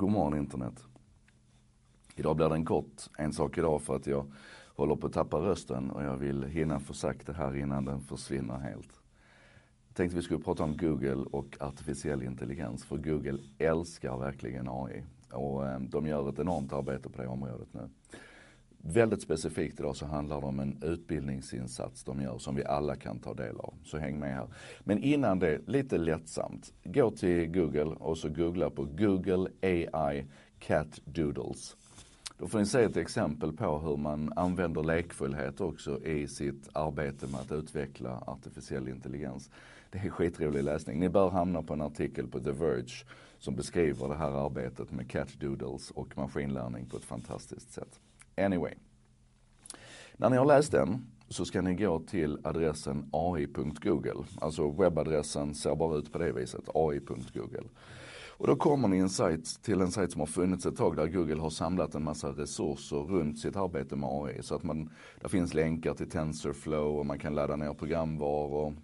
God morgon internet. Idag blir den kort en sak idag för att jag håller på att tappa rösten och jag vill hinna få sagt det här innan den försvinner helt. Jag tänkte vi skulle prata om Google och artificiell intelligens för Google älskar verkligen AI och eh, de gör ett enormt arbete på det området nu. Väldigt specifikt idag så handlar det om en utbildningsinsats de gör som vi alla kan ta del av. Så häng med här. Men innan det, lite lättsamt. Gå till Google och så googla på Google AI Cat Doodles. Då får ni se ett exempel på hur man använder lekfullhet också i sitt arbete med att utveckla artificiell intelligens. Det är skitrolig läsning. Ni bör hamna på en artikel på The Verge som beskriver det här arbetet med cat doodles och maskinlärning på ett fantastiskt sätt. Anyway. När ni har läst den så ska ni gå till adressen ai.google. Alltså webbadressen ser bara ut på det viset, ai.google. Och då kommer ni en sajt, till en sajt som har funnits ett tag där Google har samlat en massa resurser runt sitt arbete med AI. Så att man, där finns länkar till TensorFlow och man kan ladda ner programvaror.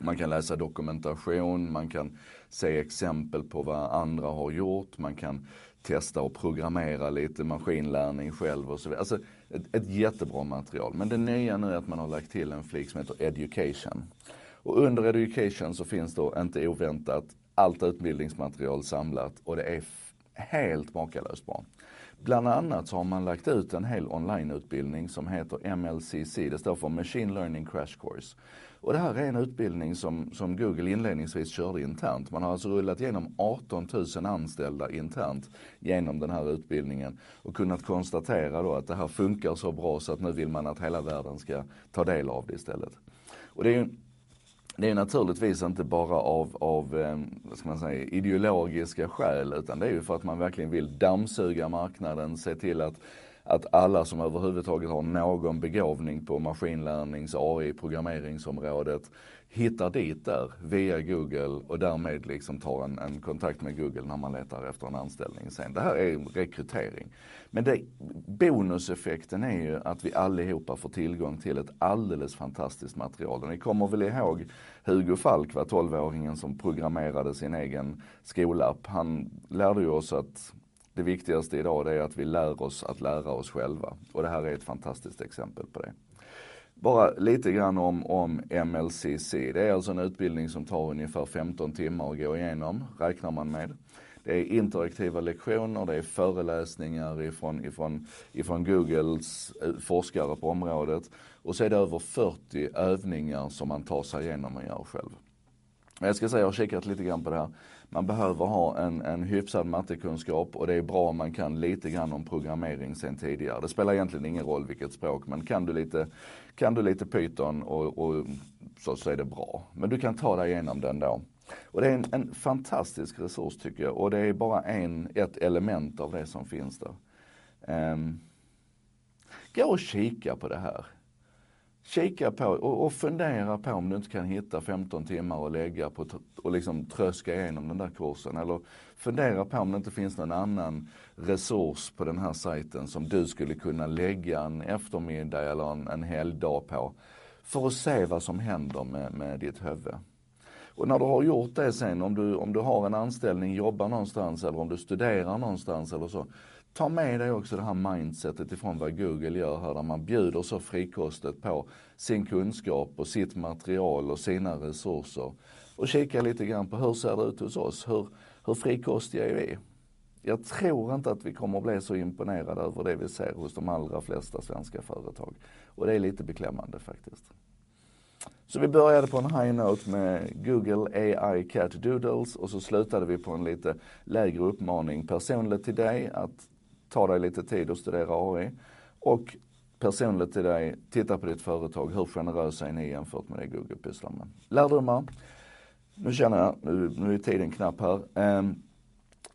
Man kan läsa dokumentation, man kan se exempel på vad andra har gjort, man kan testa och programmera lite maskinlärning själv och så vidare. Alltså ett, ett jättebra material. Men det nya nu är att man har lagt till en flik som heter Education. Och under Education så finns då, inte oväntat, allt utbildningsmaterial samlat och det är helt makalöst bra. Bland annat så har man lagt ut en hel onlineutbildning som heter MLCC, det står för Machine Learning Crash Course. Och det här är en utbildning som, som Google inledningsvis körde internt. Man har alltså rullat igenom 18 000 anställda internt genom den här utbildningen och kunnat konstatera då att det här funkar så bra så att nu vill man att hela världen ska ta del av det istället. Och det är ju det är naturligtvis inte bara av, av ehm, vad ska man säga, ideologiska skäl utan det är ju för att man verkligen vill dammsuga marknaden, se till att att alla som överhuvudtaget har någon begåvning på maskinlärnings, AI, programmeringsområdet hittar dit där via Google och därmed liksom tar en, en, kontakt med Google när man letar efter en anställning sen. Det här är rekrytering. Men det, bonuseffekten är ju att vi allihopa får tillgång till ett alldeles fantastiskt material. Och ni kommer väl ihåg Hugo Falk, var 12-åringen som programmerade sin egen skolapp. Han lärde ju oss att det viktigaste idag är att vi lär oss att lära oss själva. Och det här är ett fantastiskt exempel på det. Bara lite grann om, om MLCC. Det är alltså en utbildning som tar ungefär 15 timmar att gå igenom, räknar man med. Det är interaktiva lektioner, det är föreläsningar ifrån, ifrån, ifrån Googles eh, forskare på området. Och så är det över 40 övningar som man tar sig igenom och gör själv. Jag ska säga, jag har kikat lite grann på det här. Man behöver ha en, en hyfsad mattekunskap och det är bra om man kan lite grann om programmering sen tidigare. Det spelar egentligen ingen roll vilket språk men kan du lite, kan du lite Python och, och så, så är det bra. Men du kan ta dig igenom den då. Och det är en, en, fantastisk resurs tycker jag och det är bara en, ett element av det som finns där. Um, gå och kika på det här kika på och, och, fundera på om du inte kan hitta 15 timmar att lägga på och liksom tröska igenom den där kursen. Eller fundera på om det inte finns någon annan resurs på den här sajten som du skulle kunna lägga en eftermiddag eller en, en helgdag på. För att se vad som händer med, med ditt huvud. Och när du har gjort det sen, om du, om du har en anställning, jobbar någonstans eller om du studerar någonstans eller så ta med dig också det här mindsetet ifrån vad Google gör här, där man bjuder så frikostigt på sin kunskap och sitt material och sina resurser. Och kika lite grann på hur ser det ut hos oss? Hur, hur frikostiga är vi? Jag tror inte att vi kommer att bli så imponerade över det vi ser hos de allra flesta svenska företag. Och det är lite beklämmande faktiskt. Så vi började på en high note med Google AI Cat Doodles och så slutade vi på en lite lägre uppmaning personligt till dig att ta dig lite tid att studera AI. Och personligt till dig, titta på ditt företag. Hur generösa är ni jämfört med det Google pysslar med? Lärdomar. Nu känner jag, nu, nu är tiden knapp här. Um,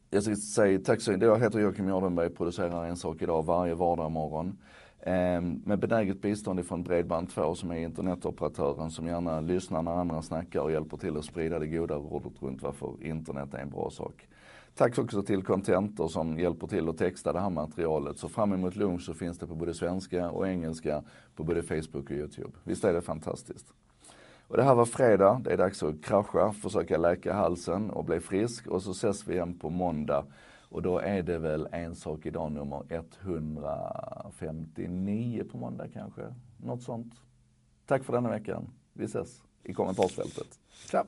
jag ska säga tack så mycket. Jag heter Joakim Jardenberg, producerar en sak idag varje vardag morgon. Ehm, med benäget bistånd ifrån Bredband2 som är internetoperatören som gärna lyssnar när andra snackar och hjälper till att sprida det goda ordet runt varför internet är en bra sak. Tack också till Contentor som hjälper till att texta det här materialet. Så fram emot lunch så finns det på både svenska och engelska på både Facebook och Youtube. Visst är det fantastiskt? Och det här var fredag, det är dags att krascha, försöka läka halsen och bli frisk och så ses vi igen på måndag. Och då är det väl en sak idag nummer 159 på måndag kanske. Något sånt. Tack för denna veckan. Vi ses i kommentarsfältet. Tja!